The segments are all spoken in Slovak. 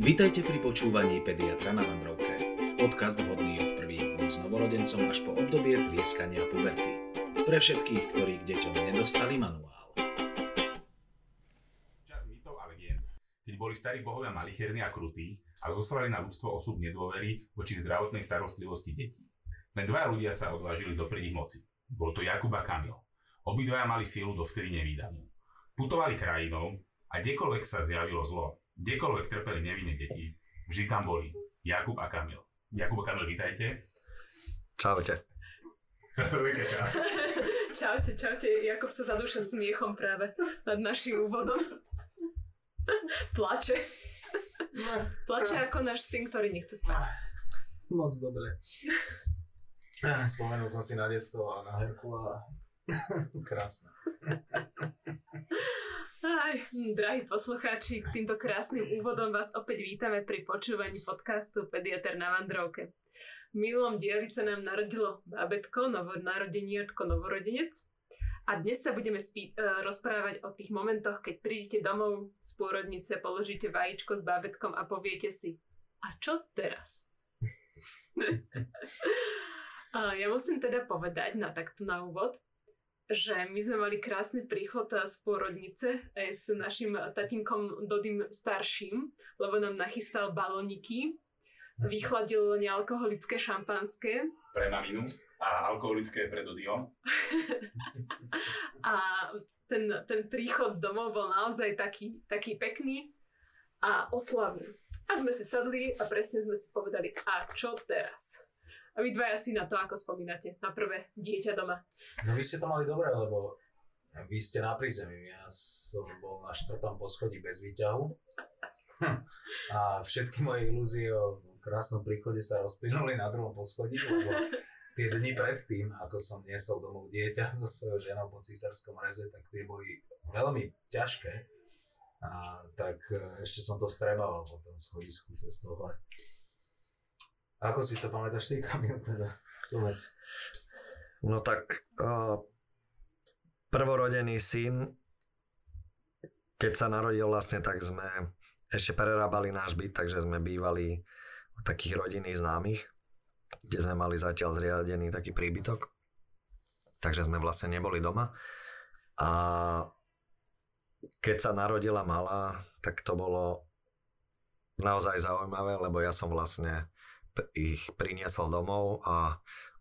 Vítajte pri počúvaní Pediatra na Vandrovke. Podcast vhodný od prvých dní s novorodencom až po obdobie plieskania puberty. Pre všetkých, ktorí k deťom nedostali manuál. Čas mýtov a legend, keď boli starí bohovia malicherní a krutí a zosvali na ľudstvo osud nedôvery voči zdravotnej starostlivosti detí. Len dva ľudia sa odvážili zoprieť ich moci. Bol to Jakub a Kamil. Obidvaja mali sílu do vtedy nevýdanú. Putovali krajinou a kdekoľvek sa zjavilo zlo, kdekoľvek trpeli nevinné deti, vždy tam boli Jakub a Kamil. Jakub a Kamil, vítajte. Čaute. Veľké čau. Čaute, čaute. Jakub sa zadúša smiechom práve nad našim úvodom. Plače. Plače ako náš syn, ktorý nechce spať. Moc dobre. Spomenul som si na detstvo a na herku a krásne. Aj, drahí poslucháči, k týmto krásnym úvodom vás opäť vítame pri počúvaní podcastu Pediater na Vandrovke. V minulom dieli sa nám narodilo bábetko, novonarodeniatko, novorodenec. A dnes sa budeme spí- uh, rozprávať o tých momentoch, keď prídete domov z pôrodnice, položíte vajíčko s bábetkom a poviete si, a čo teraz? a ja musím teda povedať na takto na úvod, že my sme mali krásny príchod z pôrodnice aj s našim tatinkom Dodym starším, lebo nám nachystal baloniky, vychladil nealkoholické šampanské Pre maminu a alkoholické pre Dodio. a ten, ten príchod domov bol naozaj taký, taký pekný a oslavný. A sme si sadli a presne sme si povedali, a čo teraz? A vy dvaja si na to, ako spomínate, na prvé dieťa doma. No vy ste to mali dobre, lebo vy ste na prízemí. Ja som bol na štvrtom poschodí bez výťahu. A všetky moje ilúzie o krásnom príchode sa rozplynuli na druhom poschodí, lebo tie dni predtým, ako som niesol domov dieťa so svojou ženou po císarskom reze, tak tie boli veľmi ťažké. A tak e, ešte som to vstrebával po tom schodisku cestou hore. Ako si to pamätáš ty, Kamil, teda? Povedz. No tak uh, prvorodený syn, keď sa narodil vlastne, tak sme ešte prerábali náš byt, takže sme bývali u takých rodinných známych, kde sme mali zatiaľ zriadený taký príbytok. Takže sme vlastne neboli doma. A keď sa narodila malá, tak to bolo naozaj zaujímavé, lebo ja som vlastne ich priniesol domov a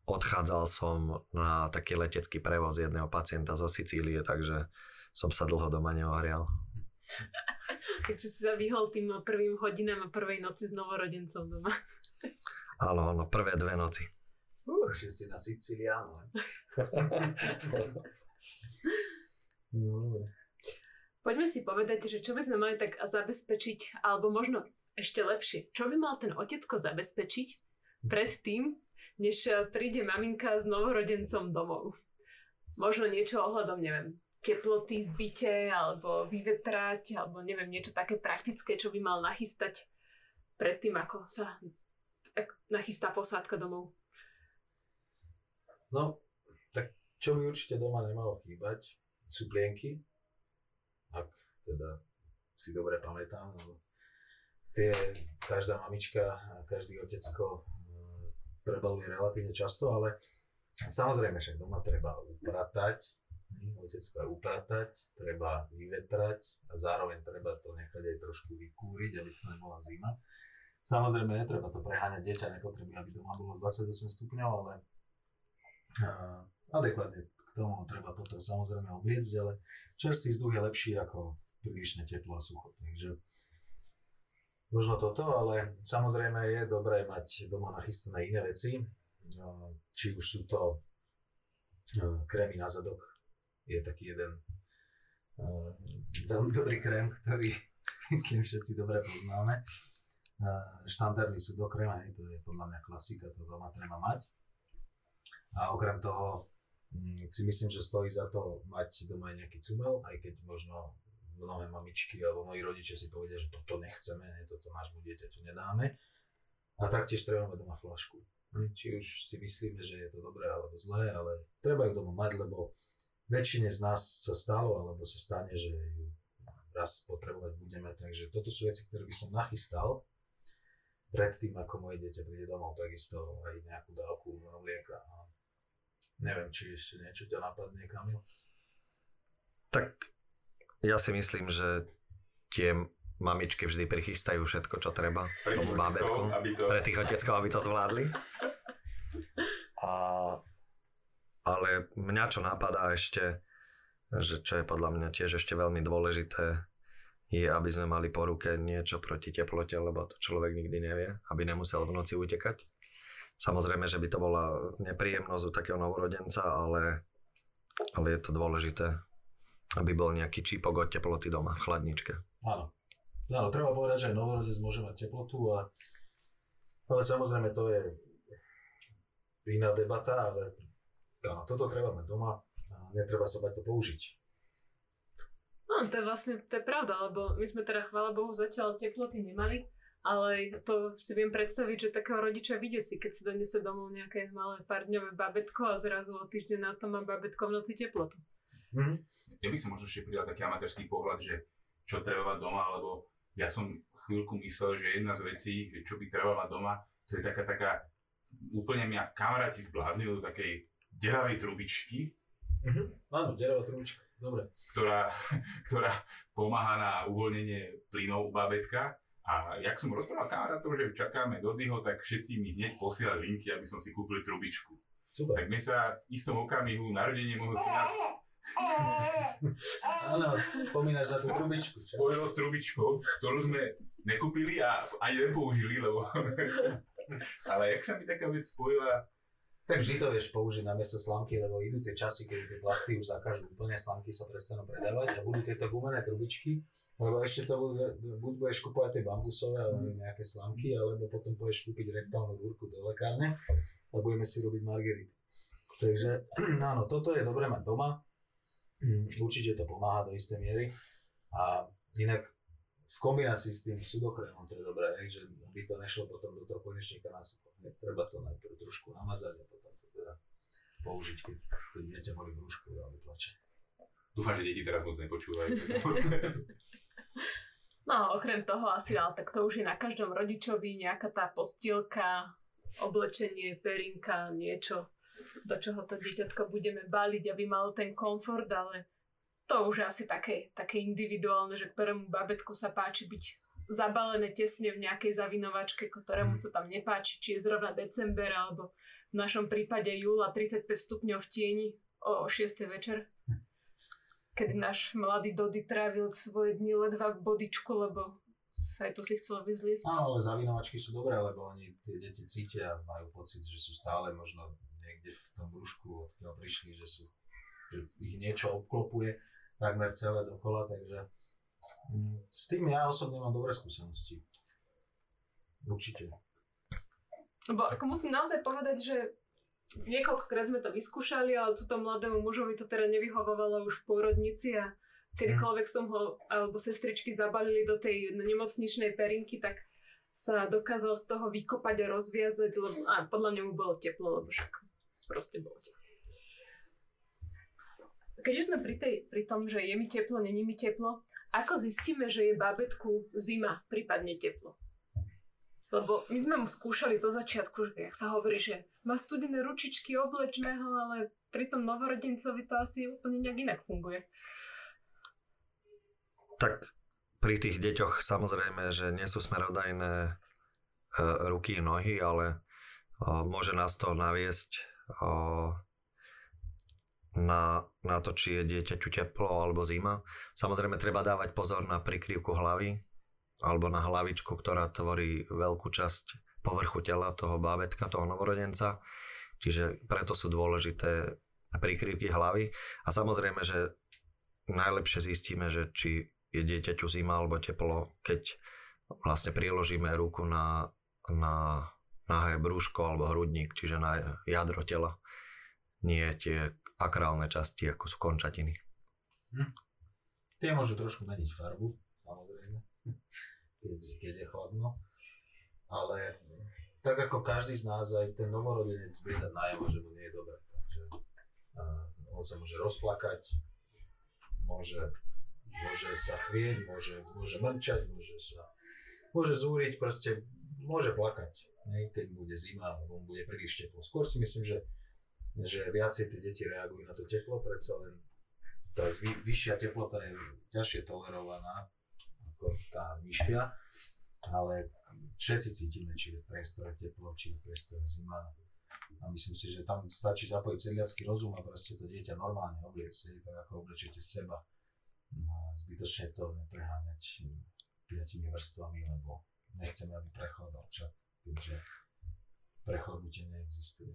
odchádzal som na taký letecký prevoz jedného pacienta zo Sicílie, takže som sa dlho doma neohrial. Takže si sa vyhol tým prvým hodinám a prvej noci s novorodencom doma. Áno, áno, prvé dve noci. Uh, Ešte si na Siciliánu. no, poďme si povedať, že čo by sme mali tak zabezpečiť, alebo možno ešte lepšie, čo by mal ten otecko zabezpečiť predtým, než eh, príde maminka s novorodencom domov. Možno niečo ohľadom, neviem, teploty v byte, alebo vyvetrať, alebo neviem, niečo také praktické, čo by mal nachystať predtým, ako sa nachystá posádka domov. No, tak čo mi určite doma nemalo chýbať, sú plienky, ak teda si dobre pamätám, lebo tie každá mamička každý otecko mm, prebaluje relatívne často, ale samozrejme však doma treba upratať, otecko aj upratať, treba vyvetrať a zároveň treba to nechať aj trošku vykúriť, aby to nebola zima. Samozrejme, netreba to preháňať, dieťa nepotrebuje, aby doma bolo 28 stupňov, ale uh, adekvátne k tomu treba potom samozrejme obliecť, ale čerstvý vzduch je lepší ako prílišné teplo a sucho. Takže možno toto, ale samozrejme je dobré mať doma nachystané iné veci, uh, či už sú to uh, krémy na zadok, je taký jeden uh, veľmi dobrý krém, ktorý myslím všetci dobre poznáme. Štandardný sudokrém, aj to je podľa mňa klasika, to doma treba mať. A okrem toho mm, si myslím, že stojí za to mať doma aj nejaký cumel, aj keď možno mnohé mamičky alebo moji rodičia si povedia, že toto nechceme, ne, toto nášmu dieťaťu nedáme. A taktiež treba mať doma flašku. Hm, Či už si myslíme, že je to dobré alebo zlé, ale treba ju doma mať, lebo väčšine z nás sa stalo alebo sa stane, že ju raz potrebovať budeme. Takže toto sú veci, ktoré by som nachystal predtým, ako moje dieťa príde domov, takisto aj nejakú dávku mlieka. Neviem, či ešte niečo ťa napadne, Kamil? Tak ja si myslím, že tie mamičky vždy prichystajú všetko, čo treba Pre tomu bábetku. aby to... Pre tých oteckov, aby to zvládli. A, ale mňa čo napadá ešte, že čo je podľa mňa tiež ešte veľmi dôležité, je, aby sme mali po ruke niečo proti teplote, lebo to človek nikdy nevie, aby nemusel v noci utekať. Samozrejme, že by to bola nepríjemnosť u takého novorodenca, ale, ale je to dôležité, aby bol nejaký čípok od teploty doma v chladničke. Áno. Áno, treba povedať, že aj novorodec môže mať teplotu, a, ale samozrejme to je iná debata, ale áno, toto treba mať doma a netreba sa bať to použiť. No, to je vlastne, to je pravda, lebo my sme teda, chvála Bohu, zatiaľ teploty nemali, ale to si viem predstaviť, že takého rodiča si, keď si donese domov nejaké malé pár dňové babetko a zrazu o týždeň na to má babetko v noci teplotu. Mhm. Ja by som možno ešte pridal taký amatérsky pohľad, že čo treba mať doma, lebo ja som chvíľku myslel, že jedna z vecí, čo by treba mať doma, to je taká, taká, úplne mňa kamaráti zbláznili do takej deravej trubičky, Mhm. Áno, deravá trubička. Dobre. ktorá, ktorá pomáha na uvoľnenie plynov u babetka. A jak som rozprával kamarátov, že čakáme do Dyho, tak všetci mi hneď posielali linky, aby som si kúpil trubičku. Super. Tak mne sa v istom okamihu narodenie môjho syna Áno, spomínaš na tú trubičku. čo? spojilo s trubičkou, ktorú sme nekúpili a ani nepoužili, lebo... Ale jak sa mi taká vec spojila, Tak vždy to vieš použiť na miesto slamky, lebo idú tie časy, keď tie plasty už zakážu úplne, slamky sa prestanú predávať a budú tieto gumené trubičky, lebo ešte to bude, buď budeš kúpovať tie bambusové alebo neviem, nejaké slamky, alebo potom pôjdeš kúpiť rektálnu rúrku do lekárne a budeme si robiť margerity. Takže áno, toto je dobré mať doma, určite to pomáha do istej miery a inak v kombinácii s tým sudokrémom to je dobré, že aby to nešlo potom do toho konečníka na sucho. Treba to najprv trošku namazať a potom to teda použiť, keď to dieťa boli v rúšku alebo plače. dúfam, že deti teraz moc nepočúvajú. No a okrem toho asi, ale tak to už je na každom rodičovi nejaká tá postielka, oblečenie, perinka, niečo, do čoho to dieťatko budeme baliť, aby malo ten komfort, ale to už je asi také, také individuálne, že ktorému babetku sa páči byť zabalené tesne v nejakej zavinovačke, ktorému sa tam nepáči, či je zrovna december, alebo v našom prípade júla 35 stupňov v tieni o 6. večer. Keď náš mladý Dody trávil svoje dni ledva v bodičku, lebo sa aj to si chcelo vyzliesť. Áno, ale zavinovačky sú dobré, lebo oni tie deti cítia majú pocit, že sú stále možno niekde v tom brúšku, odkiaľ prišli, že sú že ich niečo obklopuje takmer celé dokola, takže mm, s tým ja osobne mám dobré skúsenosti. Určite. Lebo ako musím naozaj povedať, že niekoľkokrát sme to vyskúšali, ale túto mladému mužovi to teda nevyhovovalo už v pôrodnici a kedykoľvek som ho, alebo sestričky zabalili do tej nemocničnej perinky, tak sa dokázal z toho vykopať a rozviazať, lebo a podľa mňa mu bolo teplo, lebo však proste bolo teplo. Keď už sme pri, tej, pri tom, že je mi teplo, není mi teplo, ako zistíme, že je bábetku zima, prípadne teplo? Lebo my sme mu skúšali zo začiatku, že jak sa hovorí, že má studené ručičky, oblečme ho, ale pri tom novorodencovi to asi úplne nejak inak funguje. Tak pri tých deťoch samozrejme, že nie sú smerodajné e, ruky, nohy, ale e, môže nás to naviesť na, na to, či je dieťaťu teplo alebo zima. Samozrejme treba dávať pozor na prikryvku hlavy alebo na hlavičku, ktorá tvorí veľkú časť povrchu tela toho bábetka, toho novorodenca. Čiže preto sú dôležité prikryvky hlavy. A samozrejme, že najlepšie zistíme, že či je dieťaťu zima alebo teplo, keď vlastne priložíme ruku na, na nahé brúško alebo hrudník, čiže na jadro tela. Nie tie akrálne časti, ako sú končatiny. Tie môžu trošku meniť farbu, samozrejme, keď, keď je chladno. Ale tak ako každý z nás, aj ten novorodenec vie dať najavo, že mu nie je dobré. Takže uh, on sa môže rozplakať, môže môže sa chvieť, môže, môže mrčať, môže sa, môže zúriť, proste môže plakať, hej, keď bude zima, alebo bude príliš teplo. Skôr si myslím, že, že viacej tie deti reagujú na to teplo, predsa len tá zvy, vyššia teplota je ťažšie tolerovaná ako tá nižšia, ale všetci cítime, či je v priestore teplo, či je v priestore zima. A myslím si, že tam stačí zapojiť sedliacký rozum a proste to dieťa normálne obliecť, tak ako oblečiete seba. A zbytočne to nepreháňať piatimi vrstvami, lebo nechceme, aby prechladol však, keďže prechladnutie neexistuje.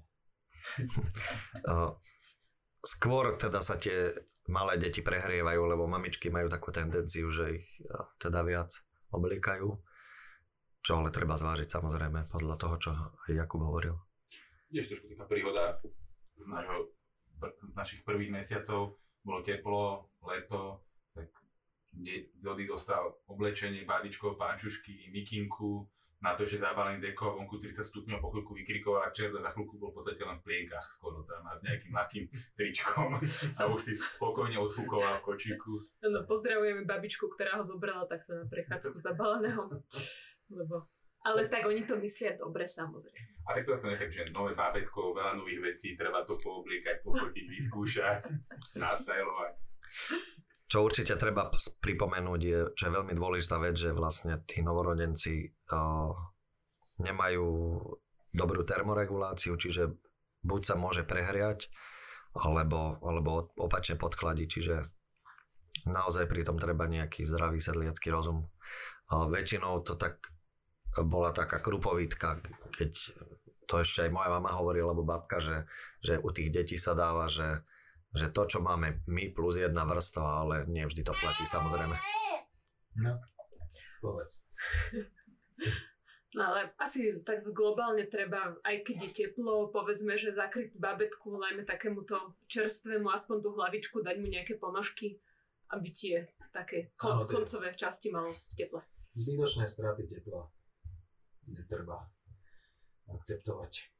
Skôr teda sa tie malé deti prehrievajú, lebo mamičky majú takú tendenciu, že ich teda viac oblikajú. Čo ale treba zvážiť samozrejme podľa toho, čo aj Jakub hovoril. Tiež trošku taká príhoda z, našho, z našich prvých mesiacov. Bolo teplo, leto, Dody dostal oblečenie, bádičko, pánčušky, mikinku, na to, že zabalený deko, vonku 30 stupňov, po chvíľku vykrikoval a čert za chvíľku bol v podstate len v plienkach skoro tam a s nejakým ľahkým tričkom a už si spokojne odsúkoval v kočíku. No, pozdravujeme babičku, ktorá ho zobrala takto na prechádzku zabaleného. Lebo ale tak oni to myslia dobre, samozrejme. A tak to vlastne efekt, že nové bábetko, veľa nových vecí, treba to poobliekať, pofotiť, vyskúšať, nastajlovať. Čo určite treba pripomenúť je, čo je veľmi dôležitá vec, že vlastne tí novorodenci uh, nemajú dobrú termoreguláciu, čiže buď sa môže prehriať, alebo, alebo opačne podchladiť, čiže naozaj pri tom treba nejaký zdravý sedliacký rozum. Uh, väčšinou to tak bola taká krupovitka, keď to ešte aj moja mama hovorila, alebo babka, že, že u tých detí sa dáva, že, že to, čo máme my plus jedna vrstva, ale nie vždy to platí samozrejme. No, povedz. No ale asi tak globálne treba, aj keď je teplo, povedzme, že zakryť babetku, najmä takémuto čerstvému, aspoň tú hlavičku, dať mu nejaké ponožky, aby tie také kon- koncové časti malo teple. Zbytočné straty tepla netreba akceptovať.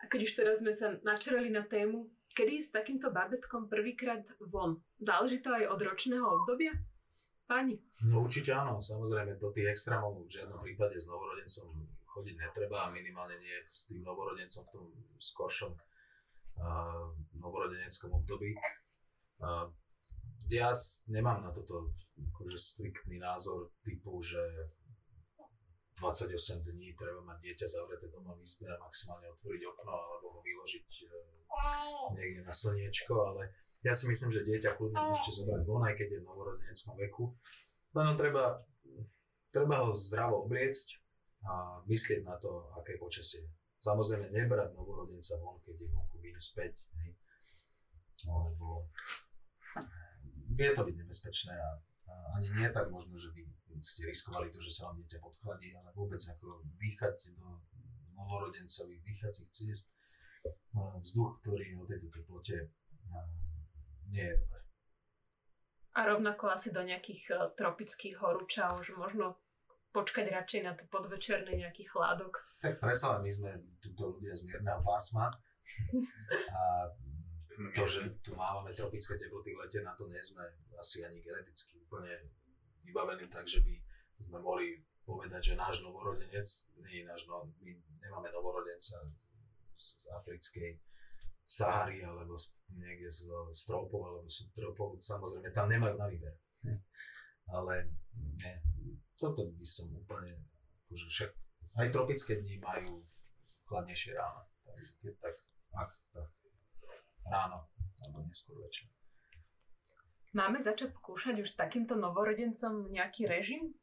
A keď už teraz sme sa načreli na tému, kedy s takýmto babetkom prvýkrát von? Záleží to aj od ročného obdobia? Páni? No určite áno, samozrejme do tých extrémov v žiadnom prípade s novorodencom chodiť netreba a minimálne nie s tým novorodencom v tom skoršom uh, novorodeneckom období. Uh, ja nemám na toto akože striktný názor typu, že 28 dní treba mať dieťa zavreté doma v izbe a maximálne otvoriť okno alebo ho vyložiť e, niekde na slniečko, ale ja si myslím, že dieťa kľudne môžete zobrať von, aj keď je v novorodeneckom veku. Len treba, treba ho zdravo obliecť a myslieť na to, aké počasie. Samozrejme nebrať novorodenca von, keď je vonku minus 5, hej. lebo vie to byť nebezpečné a ani nie tak možno, že by ste riskovali to, že sa vám dieťa podchladí, ale vôbec ako dýchať do novorodencových dýchacích ciest vzduch, ktorý je o tejto teplote nie je dobré. A rovnako asi do nejakých uh, tropických horúčav, že možno počkať radšej na to podvečerné nejaký chládok. Tak predsa my sme tuto ľudia z mierneho pásma a to, že tu máme tropické teploty v lete, na to nie sme asi ani geneticky úplne vybavení tak, že by sme mohli povedať, že náš novorodenec, nie náš, no, my nemáme novorodenca z africkej Sahary alebo z, niekde z stropov alebo subtropov, samozrejme tam nemajú na výber. Ale nie, toto by som úplne, akože však aj tropické dni majú chladnejšie ráno. Keď tak, ak, tak ráno alebo neskôr večer. Máme začať skúšať už s takýmto novorodencom nejaký režim?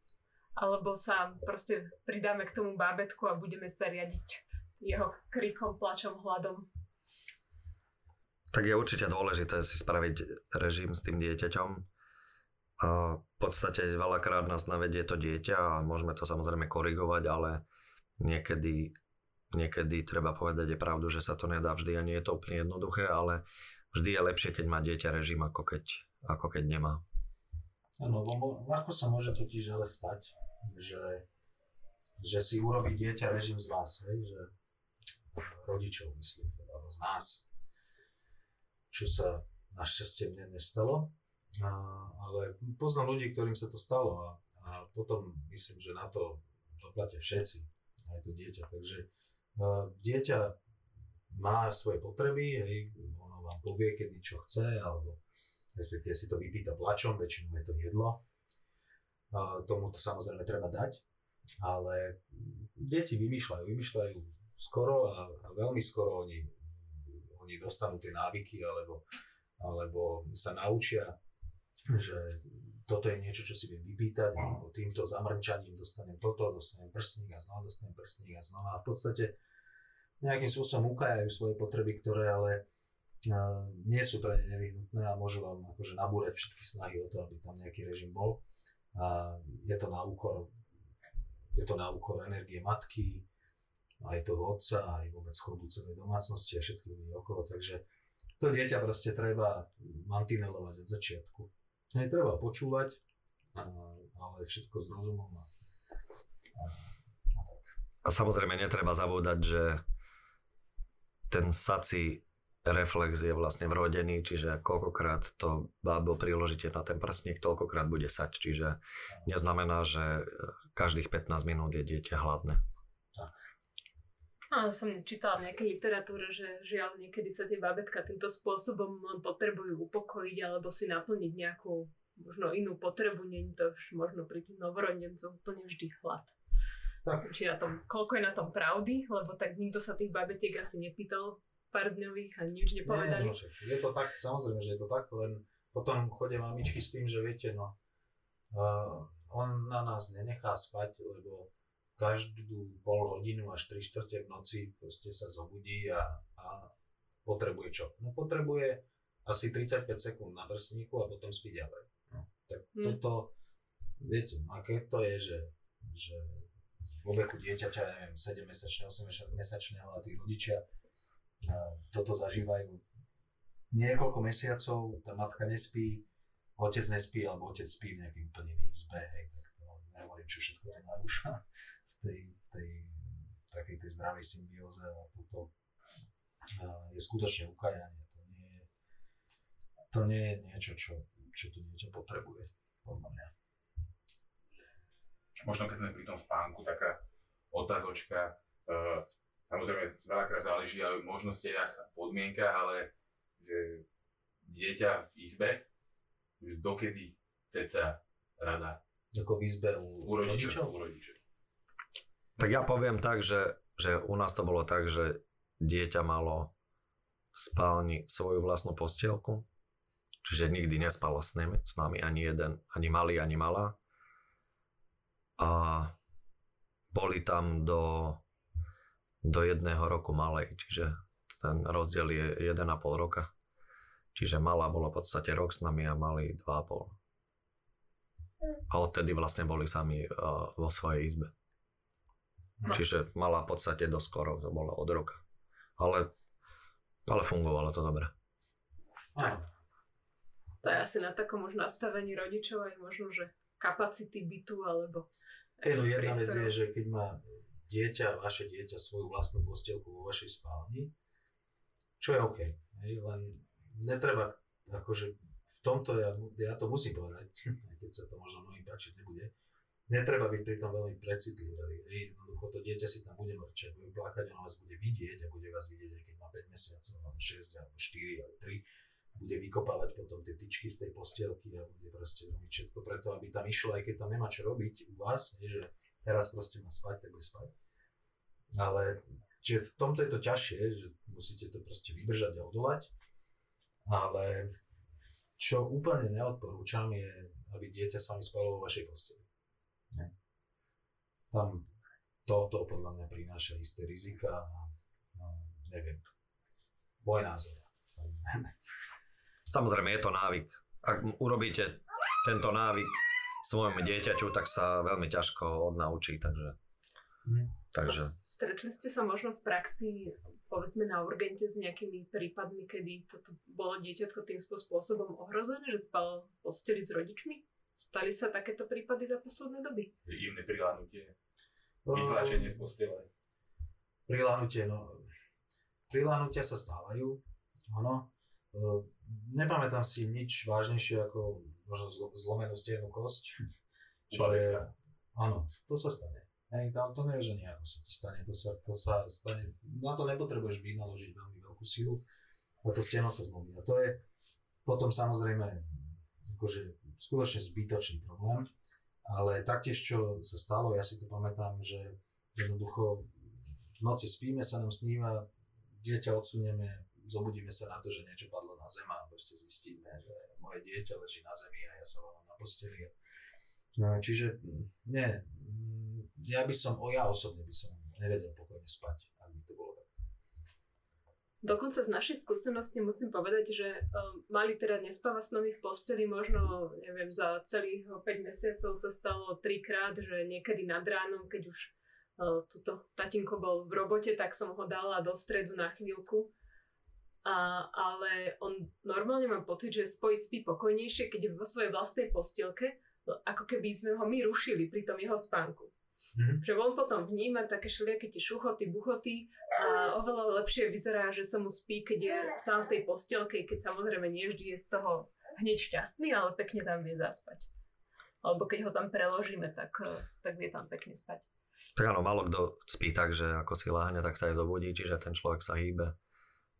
Alebo sa proste pridáme k tomu bábetku a budeme sa riadiť jeho krikom, plačom, hladom? Tak je určite dôležité si spraviť režim s tým dieťaťom. A v podstate veľakrát nás navedie to dieťa a môžeme to samozrejme korigovať, ale niekedy, niekedy treba povedať je pravdu, že sa to nedá vždy a nie je to úplne jednoduché, ale vždy je lepšie, keď má dieťa režim, ako keď ako keď nemá. Áno, lebo ľahko sa môže totiž ale stať, že, že si urobí dieťa režim z vás, hej, že rodičov myslím, teda, z nás, čo sa našťastie mne nestalo, A, ale poznám ľudí, ktorým sa to stalo a, a potom myslím, že na to doplatia všetci, aj to dieťa. Takže a, dieťa má svoje potreby, hej, ono vám povie, kedy čo chce, alebo respektíve si to vypýta plačom, väčšinou je to jedlo. A, tomu to samozrejme treba dať, ale deti vymýšľajú, vymýšľajú skoro a, a veľmi skoro oni, oni dostanú tie návyky alebo, alebo sa naučia, že toto je niečo, čo si viem vypýtať, alebo týmto zamrčaním dostanem toto, dostanem prsník a znova dostanem prsník a znova. A v podstate nejakým spôsobom ukajajú svoje potreby, ktoré ale uh, nie sú pre ne nevyhnutné a môžu vám akože nabúrať všetky snahy o to, aby tam nejaký režim bol. A je to na úkor je to na úkor energie matky, aj toho otca, aj vôbec chodu celej domácnosti a všetkých ľudí okolo, takže to dieťa proste treba mantinelovať od začiatku. Nie treba počúvať, ale všetko s rozumom a, a, a tak. A samozrejme netreba zabúdať, že ten sací reflex je vlastne vrodený, čiže koľkokrát to bábo priložíte na ten prsník, toľkokrát bude sať, čiže neznamená, že každých 15 minút je dieťa hladné. A som čítala v nejakej literatúre, že žiaľ niekedy sa tie babetka týmto spôsobom len potrebujú upokojiť alebo si naplniť nejakú možno inú potrebu, je to už možno pri tých novorodencoch úplne vždy hlad. Tak. Či na tom, koľko je na tom pravdy, lebo tak nikto sa tých babetiek asi nepýtal pár dňových a nič nepovedali. Nie, no, je to tak, samozrejme, že je to tak, len potom chodia mamičky s tým, že viete, no, uh, on na nás nenechá spať, lebo každú pol hodinu až 3 čtvrte v noci proste sa zobudí a, a potrebuje čo? No potrebuje asi 35 sekúnd na prsníku a potom spí ďalej. No, tak hmm. toto, viete, no aké to je, že, že vo veku dieťaťa, neviem, 7 mesačného, 8 mesačného a tí rodičia a toto zažívajú niekoľko mesiacov, tá matka nespí, otec nespí, alebo otec spí v nejakej úplne izbe, hej, tak to nehovorím, čo všetko to narúša tej, tej takej tej zdravej symbióze a toto je skutočne ukajanie. To nie je, to nie je niečo, čo, čo to dieťa potrebuje, podľa mňa. Možno keď sme pri tom spánku, taká otázočka, uh, samozrejme veľakrát záleží aj o možnostiach a podmienkach, ale že dieťa v izbe, dokedy ceca rada. Ako v izbe u, u rodičov? U rodičov. Tak ja poviem tak, že, že u nás to bolo tak, že dieťa malo v spálni svoju vlastnú postielku, čiže nikdy nespalo s nami, s nami ani jeden, ani malý, ani malá. A boli tam do, do jedného roku malej, čiže ten rozdiel je 1,5 roka. Čiže malá bola v podstate rok s nami a malý 2,5. A odtedy vlastne boli sami uh, vo svojej izbe. No. Čiže mala v podstate dosť skoro, to bolo od roka. Ale, ale fungovalo to dobre. Tak. To je asi na takom možno nastavení rodičov aj možno, že kapacity bytu alebo... no jedna vec je, že keď má dieťa, vaše dieťa svoju vlastnú postielku vo vašej spálni, čo je OK. Hej, len netreba, akože v tomto ja, ja to musím povedať, aj keď sa to možno mnohým páčiť nebude, netreba byť pri tom veľmi precitlivý. Jednoducho to dieťa si tam bude mrčať, bude plakať, ono vás bude vidieť a bude vás vidieť, aj keď má 5 mesiacov, alebo 6, alebo 4, alebo 3 bude vykopávať potom tie tyčky z tej postielky a bude proste robiť všetko preto, aby tam išlo, aj keď tam nemá čo robiť u vás, je, že teraz proste má spať, tak bude spať. Ale čiže v tomto je to ťažšie, že musíte to proste vydržať a odolať. Ale čo úplne neodporúčam je, aby dieťa sa vami spalo vo vašej posteli. Tam toto podľa mňa prináša isté rizika a, a neviem, môj názor. Samozrejme je to návyk. Ak urobíte tento návyk svojmu dieťaťu, tak sa veľmi ťažko odnaučí, takže... Mm. takže... Stretli ste sa možno v praxi, povedzme na urgente s nejakými prípadmi, kedy toto bolo dieťatko tým spôsobom ohrozené, že spalo v posteli s rodičmi? Stali sa takéto prípady za posledné doby? Jemné prilánutie, vytlačenie z postele. Prilánutie, no. Prilánutia sa stávajú, áno. nepamätám si nič vážnejšie ako možno zlo- zlomenú stiehnu kosť. Čo je, áno, to sa stane. Hej, tam to nie je, že nejako sa to stane, to sa, to sa stane, na to nepotrebuješ vynaložiť veľmi veľkú silu, a to steno sa zlomí. A to je potom samozrejme akože skutočne zbytočný problém, ale taktiež čo sa stalo, ja si to pamätám, že jednoducho v noci spíme, sa nám sníva, dieťa odsunieme, zobudíme sa na to, že niečo padlo na zem a proste zistíme, že moje dieťa leží na zemi a ja sa volám na posteli. No, čiže nie, ja by som, o ja osobne by som nevedel pokojne spať, ak by to bolo takto. Dokonca z našej skúsenosti musím povedať, že um, mali teda nespáva s nami v posteli možno, neviem, za celých 5 mesiacov sa stalo trikrát, že niekedy nad ránom, keď už uh, tuto tatinko bol v robote, tak som ho dala do stredu na chvíľku. A, ale on normálne mám pocit, že spojiť spí pokojnejšie, keď je vo svojej vlastnej postielke, ako keby sme ho my rušili pri tom jeho spánku. Mm-hmm. Že on potom vníma také všelijaké tie šuchoty, buchoty a oveľa lepšie vyzerá, že sa mu spí, keď je sám v tej postielke, keď samozrejme nie vždy je z toho hneď šťastný, ale pekne tam vie zaspať. Alebo keď ho tam preložíme, tak, tak vie tam pekne spať. Tak áno, málo kto spí tak, že ako si láhne, tak sa aj zobudí, čiže ten človek sa hýbe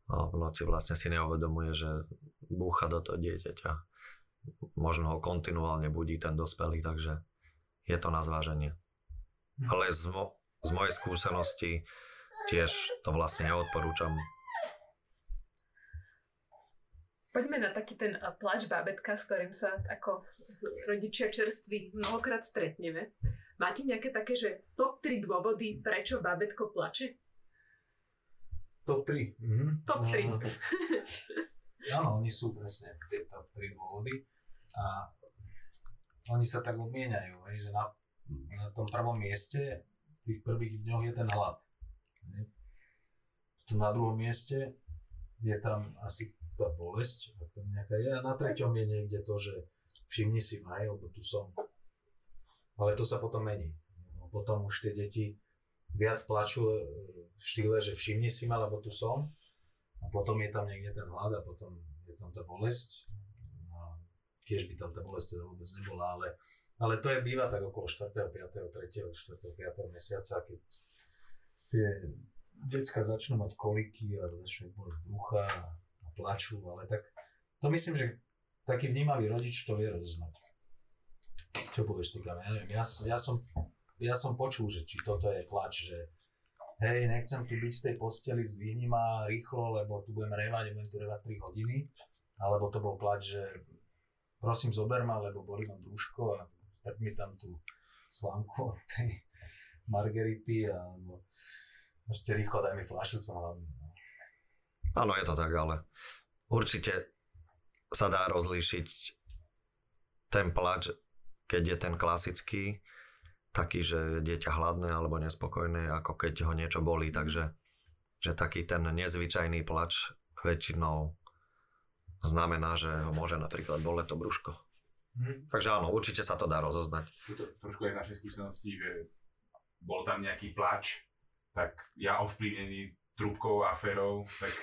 a v noci vlastne si neuvedomuje, že búcha do toho dieťaťa. Možno ho kontinuálne budí ten dospelý, takže je to na zváženie. Hm. Ale z, mo- z mojej skúsenosti tiež to vlastne neodporúčam. Poďme na taký ten plač bábetka, s ktorým sa ako rodičia čerství mnohokrát stretneme. Máte nejaké také, že top 3 dôvody, prečo bábetko plače? Top 3. Mhm. Top 3. No, áno, oni sú presne tie top 3 dôvody. A oni sa tak odmieniajú, že na na tom prvom mieste v tých prvých dňoch je ten hlad. Potom na druhom mieste je tam asi tá bolesť, ak tam nejaká je, a na treťom je niekde to, že všimni si ma, lebo tu som. Ale to sa potom mení. No, potom už tie deti viac plačú e, v štýle, že všimni si ma, lebo tu som. A potom je tam niekde ten hlad a potom je tam tá bolesť. A tiež by tam tá bolesť teda vôbec nebola, ale ale to je býva tak okolo 4., 5., 3., 4., 5. mesiaca, keď tie decka začnú mať koliky a začnú boliť brucha a plačú, ale tak to myslím, že taký vnímavý rodič to vie rozoznať. Čo povieš ty, ja neviem, ja, ja, som, ja som počul, že či toto je plač, že hej, nechcem tu byť v tej posteli, zdvihni ma rýchlo, lebo tu budem revať, budem tu revať 3 hodiny, alebo to bol plač, že prosím zober ma, lebo bolí ma brúško a tak mi tam tú slámku od tej margerity a no, ešte rýchlo daj mi fľašu, som hlavný. No. Áno, je to tak, ale určite sa dá rozlíšiť ten plač, keď je ten klasický, taký, že dieťa hladné alebo nespokojné, ako keď ho niečo bolí, takže že taký ten nezvyčajný plač väčšinou znamená, že ho môže napríklad boleť to brúško. Hmm. Takže áno, určite sa to dá rozoznať. To trošku je v našej skúsenosti, že bol tam nejaký plač, tak ja ovplyvnený trúbkou a ferou, tak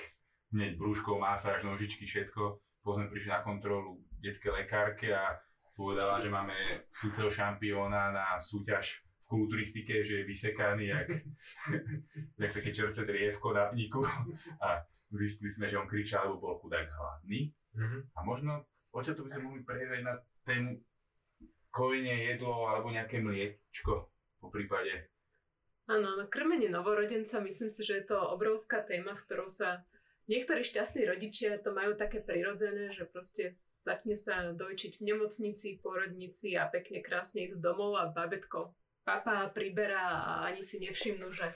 hneď brúškou, masáž, nožičky, všetko. Potom prišli na kontrolu detské lekárke a povedala, že máme súceho šampióna na súťaž v kulturistike, že je vysekaný jak, jak také čerstvé drievko na pníku a zistili sme, že on kričal, lebo bol chudák hladný. Mm-hmm. A možno odtiaľ to by sme mohli prejsť aj na tému kojenie, jedlo alebo nejaké mliečko po prípade. Áno, na krmenie novorodenca myslím si, že je to obrovská téma, s ktorou sa niektorí šťastní rodičia to majú také prirodzené, že proste začne sa dojčiť v nemocnici, porodnici a pekne krásne idú domov a babetko papa priberá a ani si nevšimnú, že,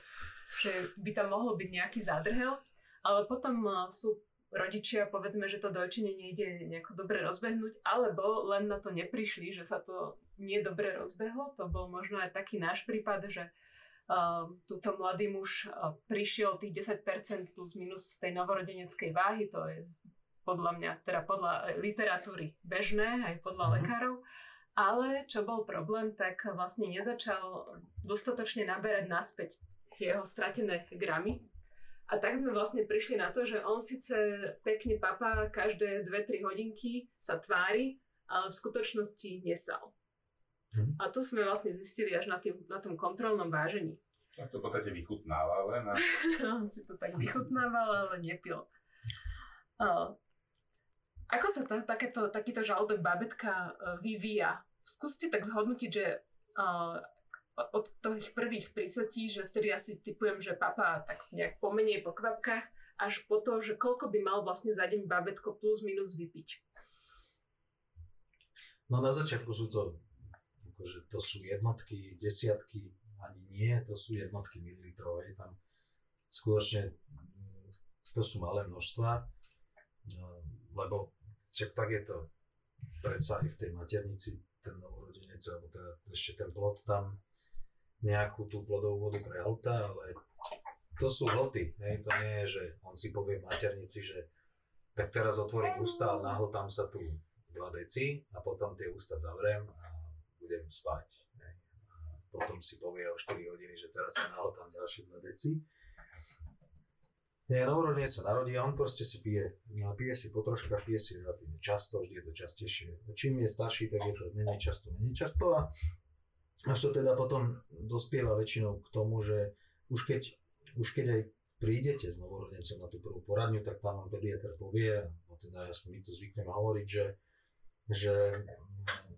že by tam mohol byť nejaký zádrhel. Ale potom sú rodičia, povedzme, že to dojčenie nejde nejako dobre rozbehnúť, alebo len na to neprišli, že sa to nie dobre rozbehlo. To bol možno aj taký náš prípad, že uh, túto mladý muž uh, prišiel tých 10% plus minus tej novorodeneckej váhy, to je podľa mňa, teda podľa literatúry bežné, aj podľa mm-hmm. lekárov. Ale čo bol problém, tak vlastne nezačal dostatočne naberať naspäť tie jeho stratené gramy A tak sme vlastne prišli na to, že on síce pekne papá každé 2-3 hodinky sa tvári, ale v skutočnosti nesal. Mhm. A to sme vlastne zistili až na, tým, na tom kontrolnom vážení. Tak to v podstate vychutnáva len a on si to tak vychutnával, ale nepil. Uh, ako sa ta, takéto, takýto žalúdok bábetka uh, vyvíja? Skúste tak zhodnotiť, že uh, od tých prvých prísletí, že vtedy asi typujem, že papa tak nejak pomenej po kvapkách, až po to, že koľko by mal vlastne za deň bábetko plus minus vypiť. No na začiatku sú to, akože to sú jednotky, desiatky, ani nie, to sú jednotky mililitrov, je tam skutočne, mm, to sú malé množstva, no, lebo však tak je to predsa aj v tej maternici, ten novorodenec, alebo teda ešte ten plod tam nejakú tú plodovú vodu prehltá, ale to sú hlty, hej, to nie je, že on si povie v maternici, že tak teraz otvorím ústa a nahltám sa tu 2 deci a potom tie ústa zavriem a budem spať. Hej. A potom si povie o 4 hodiny, že teraz sa nahltám ďalšie 2 deci. Nie, novorodenec sa narodí a on proste si pije. No, pije si potroška, pije si relatívne často, vždy je to častejšie. Čím je starší, tak je to menej často, menej často a až to teda potom dospieva väčšinou k tomu, že už keď, už keď aj prídete s novorodencom na tú prvú poradňu, tak tam vám pediatr povie, no teda aspoň my to zvykneme hovoriť, že, že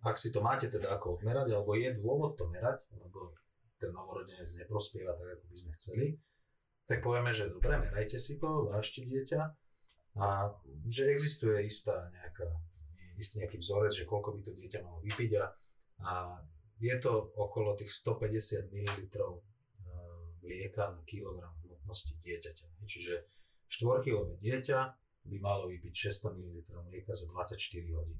ak si to máte teda ako odmerať, alebo je dôvod to merať, lebo ten novorodenec neprospieva tak, ako by sme chceli, tak povieme, že dobre, merajte si to, vážte dieťa. A že existuje istá nejaká, istý nejaký vzorec, že koľko by to dieťa malo vypiť a, a je to okolo tých 150 ml mlieka na kilogram hmotnosti dieťaťa. Čiže 4-kilové dieťa by malo vypiť 600 ml mlieka za 24 hodín.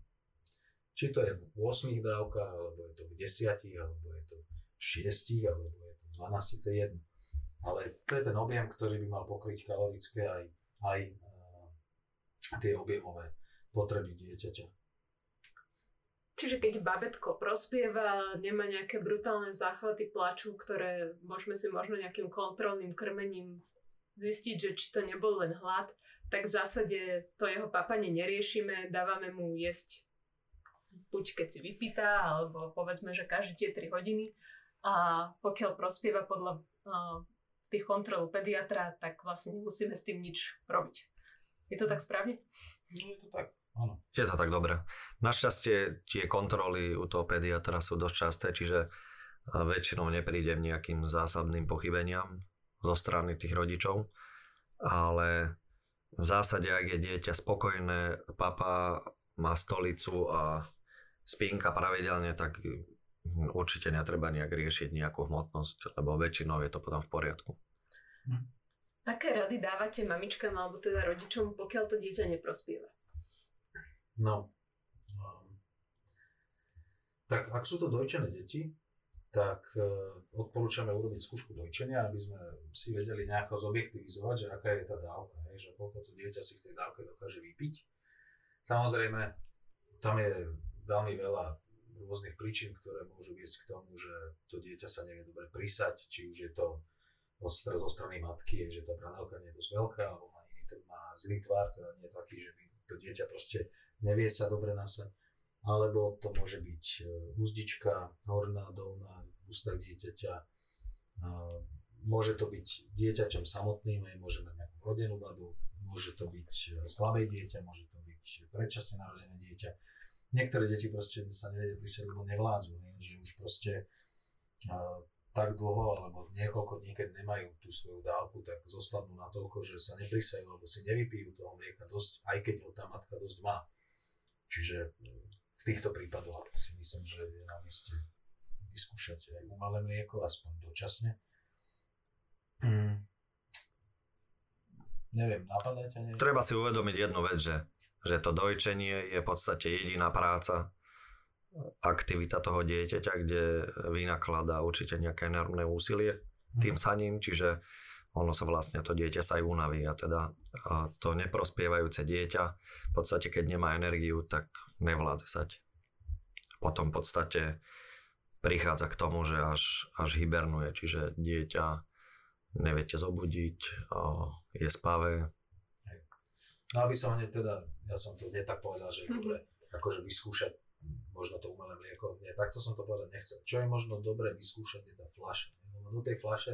Či to je v 8 dávkach, alebo je to v 10, alebo je to v 6, alebo je to v 12, to je jedno ale to je ten objem, ktorý by mal pokryť kalorické aj, aj uh, tie objemové potreby dieťaťa. Čiže keď babetko prospieva, nemá nejaké brutálne záchvaty plaču, ktoré môžeme si možno nejakým kontrolným krmením zistiť, že či to nebol len hlad, tak v zásade to jeho papanie neriešime, dávame mu jesť buď keď si vypýta, alebo povedzme, že každé tie 3 hodiny. A pokiaľ prospieva podľa uh, tých kontrol pediatra, tak vlastne nemusíme s tým nič robiť. Je to tak správne? No je to tak, áno. Je to tak dobre. Našťastie tie kontroly u toho pediatra sú dosť časté, čiže väčšinou nepríde nejakým zásadným pochybeniam zo strany tých rodičov, ale v zásade, ak je dieťa spokojné, papa má stolicu a spínka pravidelne, tak určite netreba nejak riešiť nejakú hmotnosť, lebo väčšinou je to potom v poriadku. Hm. Aké rady dávate mamičkám alebo teda rodičom, pokiaľ to dieťa neprospieva? No, um, tak ak sú to dojčené deti, tak uh, odporúčame urobiť skúšku dojčenia, aby sme si vedeli nejako zobjektivizovať, že aká je tá dávka, že koľko to dieťa si v tej dávke dokáže vypiť. Samozrejme, tam je veľmi veľa rôznych príčin, ktoré môžu viesť k tomu, že to dieťa sa nevie dobre prisať, či už je to zo strany matky, že tá bradavka nie je dosť veľká, alebo má, iný, má zlý tvar, teda nie je taký, že by to dieťa proste nevie sa dobre nasať. Alebo to môže byť e, úzdička, horná, dolná, v ústach dieťaťa. Môže to byť dieťaťom samotným, aj môže mať nejakú rodenú vadu, môže to byť e, slabé dieťa, môže to byť predčasne narodené dieťa niektoré deti proste sa nevedia prísať, lebo nevládzu, ne? že už proste uh, tak dlho, alebo niekoľko dní, keď nemajú tú svoju dávku, tak zoslabnú natoľko, že sa neprisajú, alebo si nevypijú toho mlieka dosť, aj keď ho tá matka dosť má. Čiže v týchto prípadoch si myslím, že je na mieste vyskúšať aj umelé mlieko, aspoň dočasne. Mm. Neviem, napadá ťa niečo? Treba si uvedomiť jednu vec, že že to dojčenie je v podstate jediná práca, aktivita toho dieťaťa, kde vynakladá určite nejaké enormné úsilie tým mhm. saním, čiže ono sa vlastne to dieťa sa aj unaví a teda a to neprospievajúce dieťa v podstate keď nemá energiu, tak nevládze sať. Potom v podstate prichádza k tomu, že až, až hibernuje, čiže dieťa neviete zobudiť, je spavé. No aby som hneď teda, ja som to nie tak povedal, že je Mhm. dobre akože vyskúšať možno to umelé mlieko. Nie, takto som to povedať nechcel. Čo je možno dobre vyskúšať je tá fľaša. Lebo do tej fľaše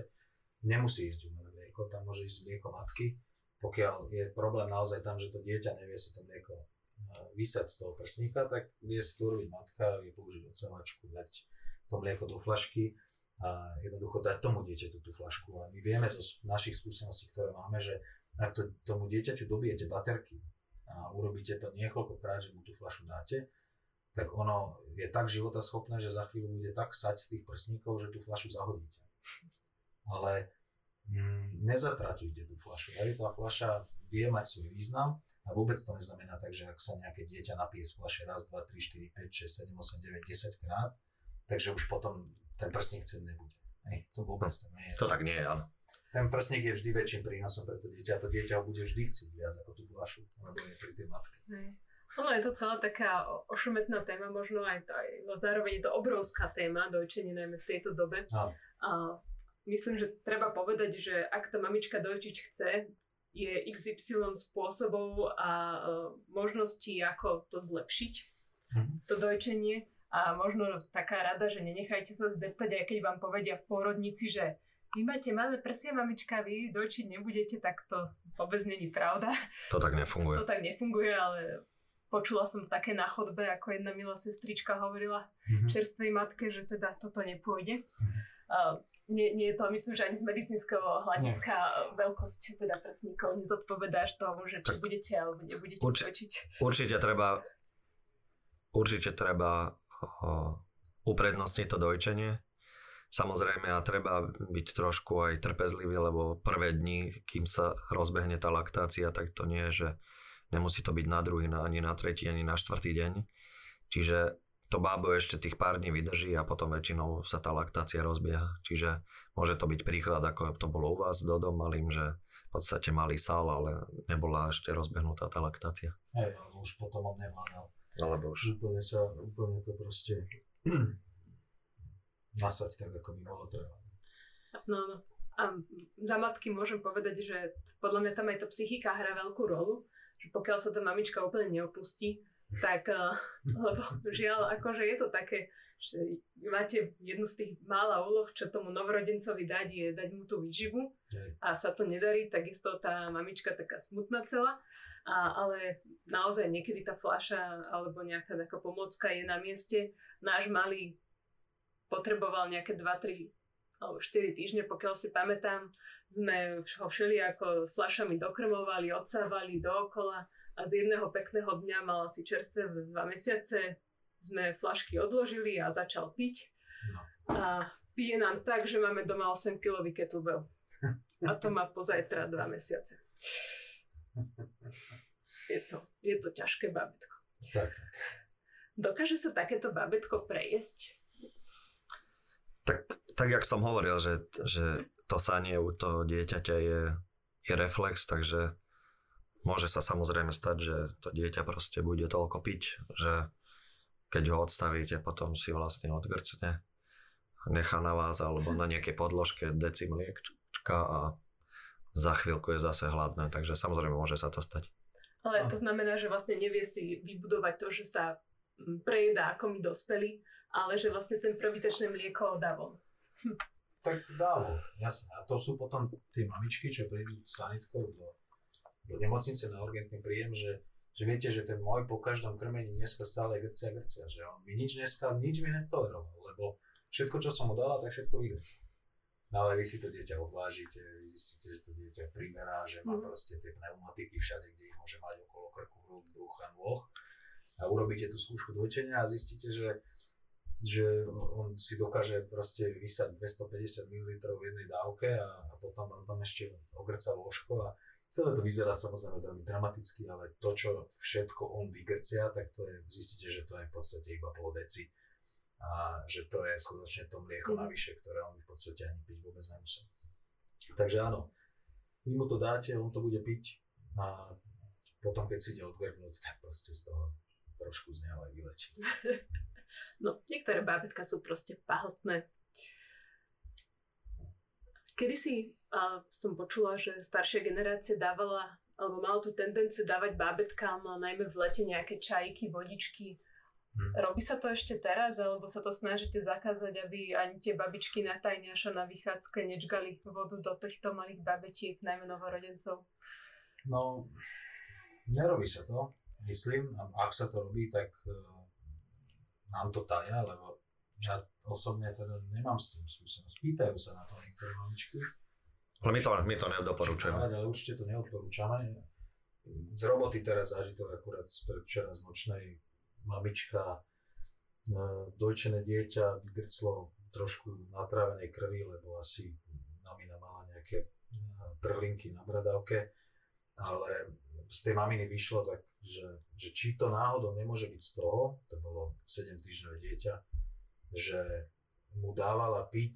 nemusí ísť umelé mlieko, tam môže ísť mlieko matky, pokiaľ je problém naozaj tam, že to dieťa nevie si to mlieko e, vysať z toho prsníka, tak vie si to urobiť matka, vie použiť odsávačku, dať to mlieko do flašky a jednoducho dať tomu dieťaťu tú flašku. A my vieme zo našich skúseností, ktoré máme, že ak to, tomu dieťaťu dobijete baterky a urobíte to niekoľkokrát, že mu tú flašu dáte, tak ono je tak životaschopné, že za chvíľu bude tak sať z tých prsníkov, že tú flašu zahodíte. Ale nezatracujte tú flašu. Hej, tá flaša vie mať svoj význam a vôbec to neznamená tak, že ak sa nejaké dieťa napije z flaše raz, 2, 3, 4, 5, 6, 7, 8, 9, 10 krát, takže už potom ten prsník cen nebude. Hej, to vôbec to nie je. To tak nie je, áno. Ten prsník je vždy väčším prínosom pre to dieťa a to dieťa ho bude vždy chcieť viac ako tú flašu, lebo je pri tej matke. Hej. Ono je to celá taká ošumetná téma, možno aj, to, aj no zároveň je to obrovská téma, dojčenie najmä v tejto dobe. Áno. A myslím, že treba povedať, že ak tá mamička dojčiť chce, je XY spôsobov a uh, možností, ako to zlepšiť, Mhm. to dojčenie. A možno taká rada, že nenechajte sa zdeptať, aj keď vám povedia v pôrodnici, že vy máte malé prsia, mamička, vy dojčiť nebudete, tak to vôbec není pravda. To tak nefunguje. To tak nefunguje, ale počula som také na chodbe, ako jedna milá sestrička hovorila Mhm. čerstvej matke, že teda toto nepôjde. A nie, nie je to, myslím, že ani z medicínskeho hľadiska veľkosť teda prsníkov nezodpovedáš tomu, že či Tak budete alebo nebudete urči- točiť. Určite treba určite treba o, uprednostniť to dojčenie. Samozrejme a treba byť trošku aj trpezlivý, lebo prvé dni, kým sa rozbehne tá laktácia, tak to nie je, že nemusí to byť na druhý, ani na tretí, ani na štvrtý deň. Čiže to bábo ešte tých pár dní vydrží a potom väčšinou sa tá laktácia rozbieha. Čiže môže to byť príklad, ako to bolo u vás s Dodom malým, že v podstate malý sál, ale nebola ešte rozbehnutá tá laktácia. Hej, alebo už potom on nevládal. Alebo už Úplne sa, úplne to proste nasať tak, ako by bolo treba. No, no. A za matky môžem povedať, že podľa mňa tam aj tá psychika hrá veľkú rolu, že pokiaľ sa tá mamička úplne neopustí, tak, eh, lebo žiaľ, akože je to také, že máte jednu z tých mála úloh, čo tomu novorodencovi dať, je dať mu tú výživu a sa to nedarí, takisto tá mamička taká smutná celá, a, ale naozaj niekedy tá fľaša alebo nejaká taká pomocka je na mieste. Náš malý potreboval nejaké 2-3 alebo 4 týždne, pokiaľ si pamätám, sme ho všelijako fľašami dokrmovali, odsávali dookola a z jedného pekného dňa mal asi čerstvé dva mesiace, sme fľašky odložili a začal piť. No. A pije nám tak, že máme doma 8 kilový kettlebell. A to má pozajtra dva mesiace. Je to, je to ťažké bábätko. Tak, tak. Dokáže sa takéto bábätko prejesť? Tak, tak jak som hovoril, že, že to sanie u toho dieťaťa je, je reflex, takže môže sa samozrejme stať, že to dieťa proste bude toľko piť, že keď ho odstavíte, potom si vlastne odgrcne, nechá na vás alebo na nejakej podložke deci mliečka a za chvíľku je zase hladné, takže samozrejme môže sa to stať. Ale to znamená, že vlastne nevie si vybudovať to, že sa mm, prejedá ako my dospelí, ale že vlastne ten prvýtečné mlieko dá von. Tak dávo, jasné. A to sú potom tie mamičky, čo prídu s sanitkou do, do nemocnice na urgentný príjem, že, že viete, že ten môj po každom krmení dneska stále grcia, grcia, že on mi nič dneska, nič mi netoleroval, lebo všetko, čo som mu dala, tak všetko vygrcia. No ale vy si to dieťa odvážite, vy zistíte, že to dieťa primerá, že má Mhm. proste tie pneumatiky všade, kde ich môže mať okolo krku, rúk, brucha, nôh. A urobíte tú skúšku dojčenia a zistíte, že že on si dokáže proste vysať 250 ml v jednej dávke a, a potom on tam ešte ogrca lôžko a celé to vyzerá samozrejme veľmi dramaticky, ale to, čo všetko on vygrcia, tak to je, zistíte, že to je v podstate iba pol deci a že to je skutočne to mlieko Mhm. navyše, ktoré on v podstate ani piť vôbec nemusí. Takže áno, vy mu to dáte, on to bude piť a potom, keď si ide odgrgnúť, tak proste z toho trošku z neho aj vyletí. No, niektoré bábetka sú proste pahltné. Kedy si uh, som počula, že staršia generácia dávala, alebo mala tú tendenciu dávať bábetkám, najmä v lete nejaké čajky, vodičky. Hmm. Robí sa to ešte teraz, alebo sa to snažíte zakázať, aby ani tie babičky na tajňaša na vychádzke nečgali vodu do týchto malých babetiek, najmä novorodencov? No, nerobí sa to, myslím. Ak sa to robí, tak uh, nám to taja, lebo ja osobne teda nemám s tým skúsenosť. Pýtajú sa na to niektoré mamičky. Ale my to, my to nedoporúčame. Ale určite to neodporúčame. Z roboty teraz zažitok akurát včera z nočnej mamička e, dojčené dieťa vygrclo trošku natrávenej krvi, lebo asi mamina mala nejaké e, trhlinky na bradavke, ale z tej maminy vyšlo tak, že, že či to náhodou nemôže byť z toho, to bolo 7 týždňové dieťa, že mu dávala piť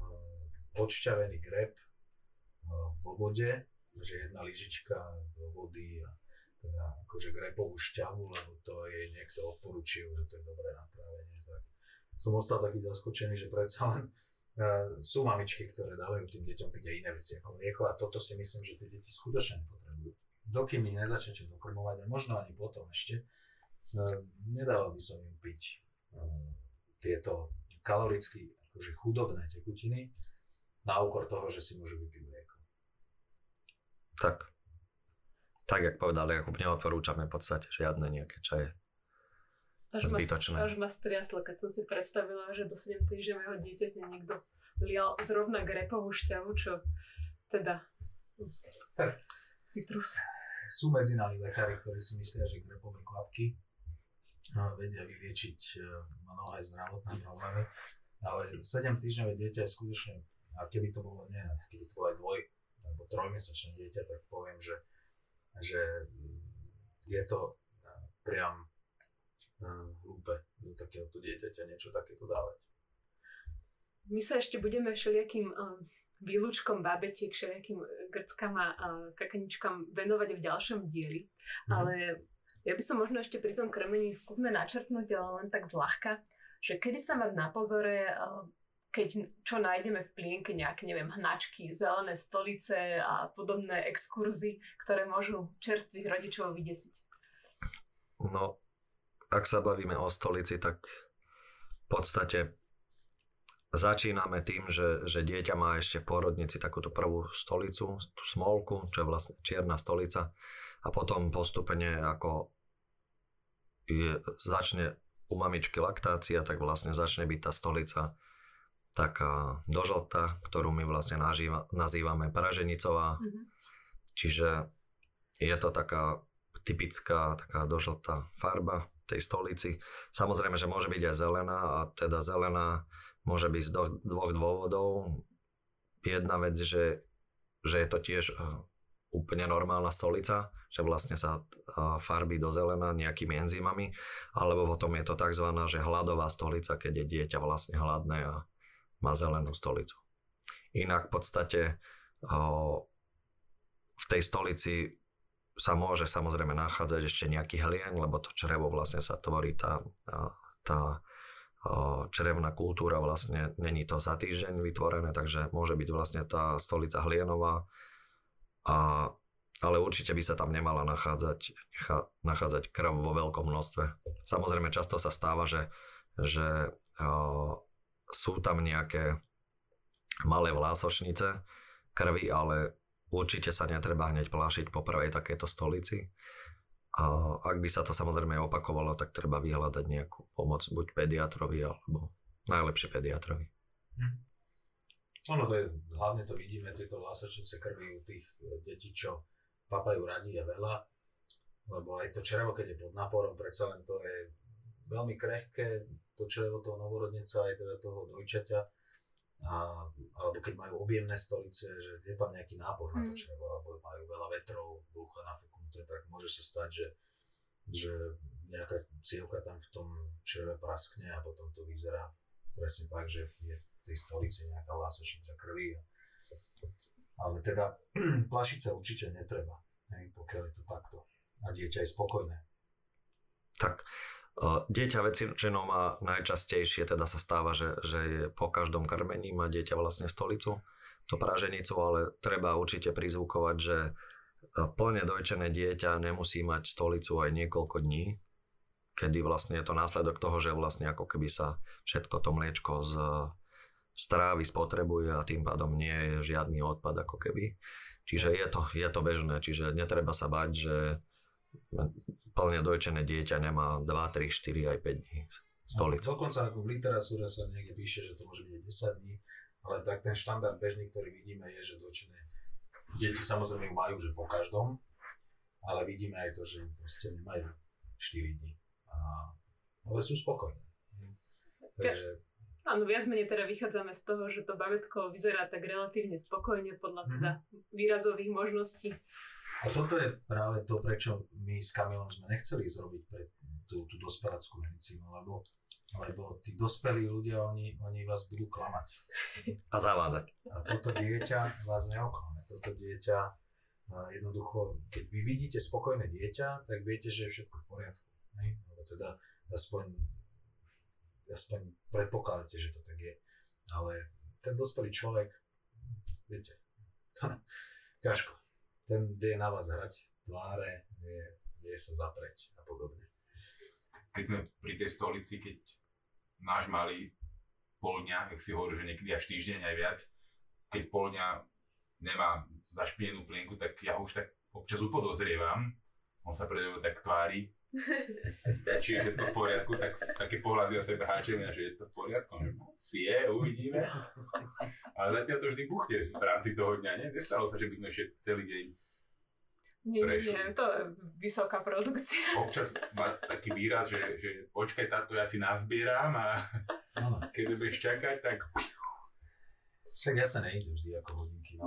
uh, odšťavený greb uh, vo vode, že jedna lyžička do vody a teda akože grepovú šťavu, lebo to jej niekto odporučil, že to je dobré na trávenie. Tak som ostal taký zaskočený, že predsa len uh, sú mamičky, ktoré dávajú tým deťom piť aj iné veci ako mlieko a toto si myslím, že tie deti skutočne nepotrebujú. Dokým ich nezačnete dokrmovať a možno ani potom ešte, uh, nedával by som im piť tieto kaloricky akože chudobné tekutiny na úkor toho, že si môžu vypiť mlieko. Tak. Tak, jak povedal Jakub, neodporúčame v podstate žiadne nejaké čaje. Až zbytočné. Ma, až ma striaslo, keď som si predstavila, že do 7 týždňového dieťaťa niekto lial zrovna grepovú šťavu, čo teda tak. citrus. Sú medzi nami lekári, ktorí si myslia, že grepové kvapky vedia vyliečiť e, mnohé zdravotné problémy, ale 7 týždňové dieťa je skutočne, a keby to bolo nie, keby to bolo aj dvoj alebo trojmesačné dieťa, tak poviem, že, že je to e, priam e, hlúpe do takéhoto dieťaťa niečo takéto dávať. My sa ešte budeme všelijakým výlučkom babetiek, všelijakým grckám a kakaničkám venovať v ďalšom dieli, mm. ale ja by som možno ešte pri tom krmení skúsme načrtnúť, ale len tak zľahka, že kedy sa mať na pozore, eh, keď čo nájdeme v plienke, nejaké, neviem, hnačky, zelené stolice a podobné exkurzy, ktoré môžu čerstvých rodičov vydesiť. No, ak sa bavíme o stolici, tak v podstate začíname tým, že, že dieťa má ešte v porodnici takúto prvú stolicu, tú smolku, čo je vlastne čierna stolica a potom postupne ako je, začne u mamičky laktácia, tak vlastne začne byť tá stolica taká dožltá, ktorú my vlastne nažíva, nazývame praženicová. Mm-hmm. Čiže je to taká typická taká dožltá farba tej stolici. Samozrejme, že môže byť aj zelená a teda zelená môže byť z dvoch dôvodov. Jedna vec, že, že je to tiež úplne normálna stolica, že vlastne sa farbí do zelená nejakými enzymami, alebo potom je to tzv. že hladová stolica, keď je dieťa vlastne hladné a má zelenú stolicu. Inak v podstate v tej stolici sa môže samozrejme nachádzať ešte nejaký hlien, lebo to črevo vlastne sa tvorí tá, tá črevná kultúra vlastne není to za týždeň vytvorené, takže môže byť vlastne tá stolica hlienová a, ale určite by sa tam nemala nachádzať, nachádzať krv vo veľkom množstve. Samozrejme často sa stáva, že, že uh, sú tam nejaké malé vlásočnice krvi, ale určite sa netreba hneď plášiť po prvej takéto stolici. A ak by sa to samozrejme opakovalo, tak treba vyhľadať nejakú pomoc buď pediatrovi alebo najlepšie pediatrovi. Hm. Ono to je, hlavne to vidíme, tieto vlásačnice krvi u tých e, detí, čo papajú radi je veľa, lebo aj to črevo, keď je pod náporom, predsa len to je veľmi krehké, to črevo toho novorodenca, aj teda toho dojčaťa, a, alebo keď majú objemné stolice, že je tam nejaký nápor mm. na to mm. črevo, alebo majú veľa vetrov, brucha nafúknuté, tak môže sa stať, že, že nejaká cievka tam v tom čreve praskne a potom to vyzerá presne tak, že je v tej stolici nejaká lásočnica krvi. Ale teda plašiť sa určite netreba, pokiaľ je to takto. A dieťa je spokojné. Tak, dieťa väčšinou má najčastejšie, teda sa stáva, že, že je po každom krmení má dieťa vlastne stolicu. to praženicu, ale treba určite prizvukovať, že e, plne dojčené dieťa nemusí mať stolicu aj niekoľko dní, kedy vlastne je to následok toho, že vlastne ako keby sa všetko to mliečko z strávy spotrebuje a tým pádom nie je žiadny odpad ako keby. Čiže je to, je to bežné, čiže netreba sa bať, že plne dojčené dieťa nemá 2, 3, 4 aj 5 dní stolicu. No, dokonca ako v literatúre sa niekde píše, že to môže byť 10 dní, ale tak ten štandard bežný, ktorý vidíme, je, že dojčené deti samozrejme ju majú, že po každom, ale vidíme aj to, že proste nemajú 4 dní. A, ale sú spokojní. Takže Áno, viac menej teda vychádzame z toho, že to babetko vyzerá tak relatívne spokojne podľa teda mm-hmm. výrazových možností. A toto je práve to, prečo my s Kamilom sme nechceli zrobiť pre tú, tú dospeláckú medicínu, lebo, lebo tí dospelí ľudia, oni, oni vás budú klamať. A zavádzať. A toto dieťa vás neoklame. Toto dieťa jednoducho, keď vy vidíte spokojné dieťa, tak viete, že je všetko v poriadku. Ne? Lebo teda aspoň aspoň predpokladáte, že to tak je. Ale ten dospelý človek, viete, ťažko. Ten vie na vás hrať tváre, vie, vie sa zapreť a podobne. Keď sme pri tej stolici, keď náš malý pol dňa, ak si hovorí, že niekedy až týždeň aj viac, keď pol dňa nemá zašpinenú plienku, tak ja už tak občas upodozrievam, on sa predo tak tvári, či je všetko v poriadku, tak také pohľady na sebe háčeme, že je to v poriadku, že si je, uvidíme. Ale zatiaľ to vždy buchne v rámci toho dňa, nie? Nestalo sa, že by sme ešte celý deň nie, nie, nie, to je vysoká produkcia. Občas má taký výraz, že, že počkaj, táto ja si nazbieram a keď budeš čakať, tak... Však ja sa nejde vždy ako hodinky, no.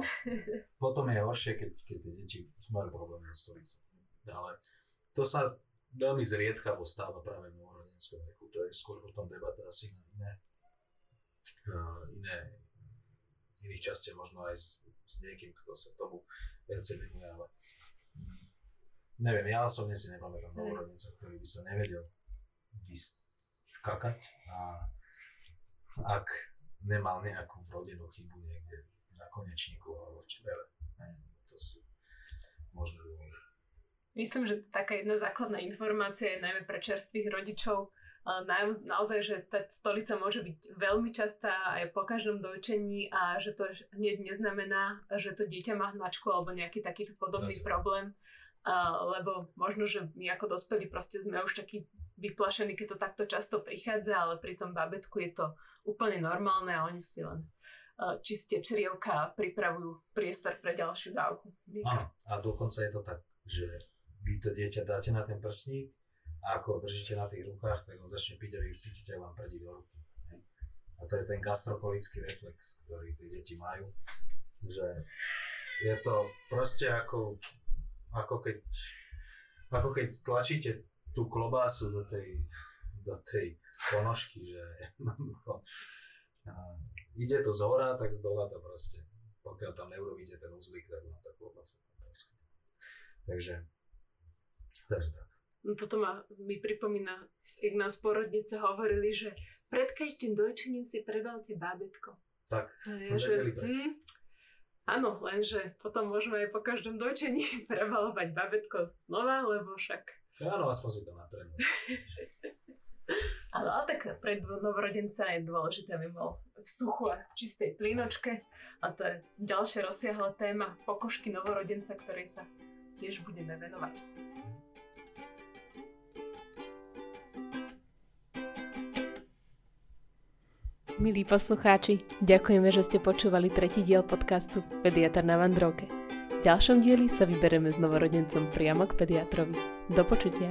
Potom je horšie, keď, keď tie deti majú problém na stolicu. Ale to sa veľmi zriedkavo stáva práve v novorodenskom veku. To je skôr potom debata asi na iné, iné iných častiach, možno aj s, s niekým, kto sa tomu viacej venuje, ale neviem, ja osobne si nepamätám novorodenca, ktorý by sa nevedel vyskakať a ak nemal nejakú vrodenú chybu niekde na konečníku alebo v čreve. To sú možné dôvody. Myslím, že taká jedna základná informácia je najmä pre čerstvých rodičov, na, naozaj, že tá stolica môže byť veľmi častá aj po každom dojčení a že to hneď neznamená, že to dieťa má hnačku alebo nejaký takýto podobný Zase. problém. Uh, lebo možno, že my ako dospelí proste sme už takí vyplašení, keď to takto často prichádza, ale pri tom babetku je to úplne normálne a oni si len uh, čistie črievka a pripravujú priestor pre ďalšiu dávku. Áno, a dokonca je to tak, že vy to dieťa dáte na ten prsník a ako ho držíte na tých rukách, tak on začne piť a vy už cítite, vám prdí do ruky. A to je ten gastrokolický reflex, ktorý tie deti majú. Že je to proste ako, ako keď ako keď tlačíte tú klobásu do tej, do tej ponožky, že ide to z hora, tak z dola to proste, pokiaľ tam neurobíte ten uzlik, tak vám tá klobása tam Takže Takže tak. No toto ma, mi pripomína, jak nás porodnice hovorili, že pred každým dojčením si prebalte bábetko. Tak, ja, že, hm, áno, lenže potom môžeme aj po každom dojčení prebalovať bábetko znova, lebo však... Áno, aspoň si to natrenu. ale, ale tak pre novorodenca je dôležité, aby bol v suchu a čistej plynočke. A to je ďalšia rozsiahla téma pokožky novorodenca, ktorej sa tiež budeme venovať. Milí poslucháči, ďakujeme, že ste počúvali tretí diel podcastu Pediatr na Vandrovke. V ďalšom dieli sa vybereme s novorodencom priamo k pediatrovi. Do počutia.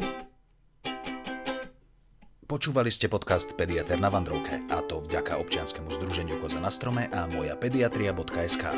Počúvali ste podcast Pediatr na Vandrovke a to vďaka občianskému združeniu Koza na strome a moja pediatria.sk.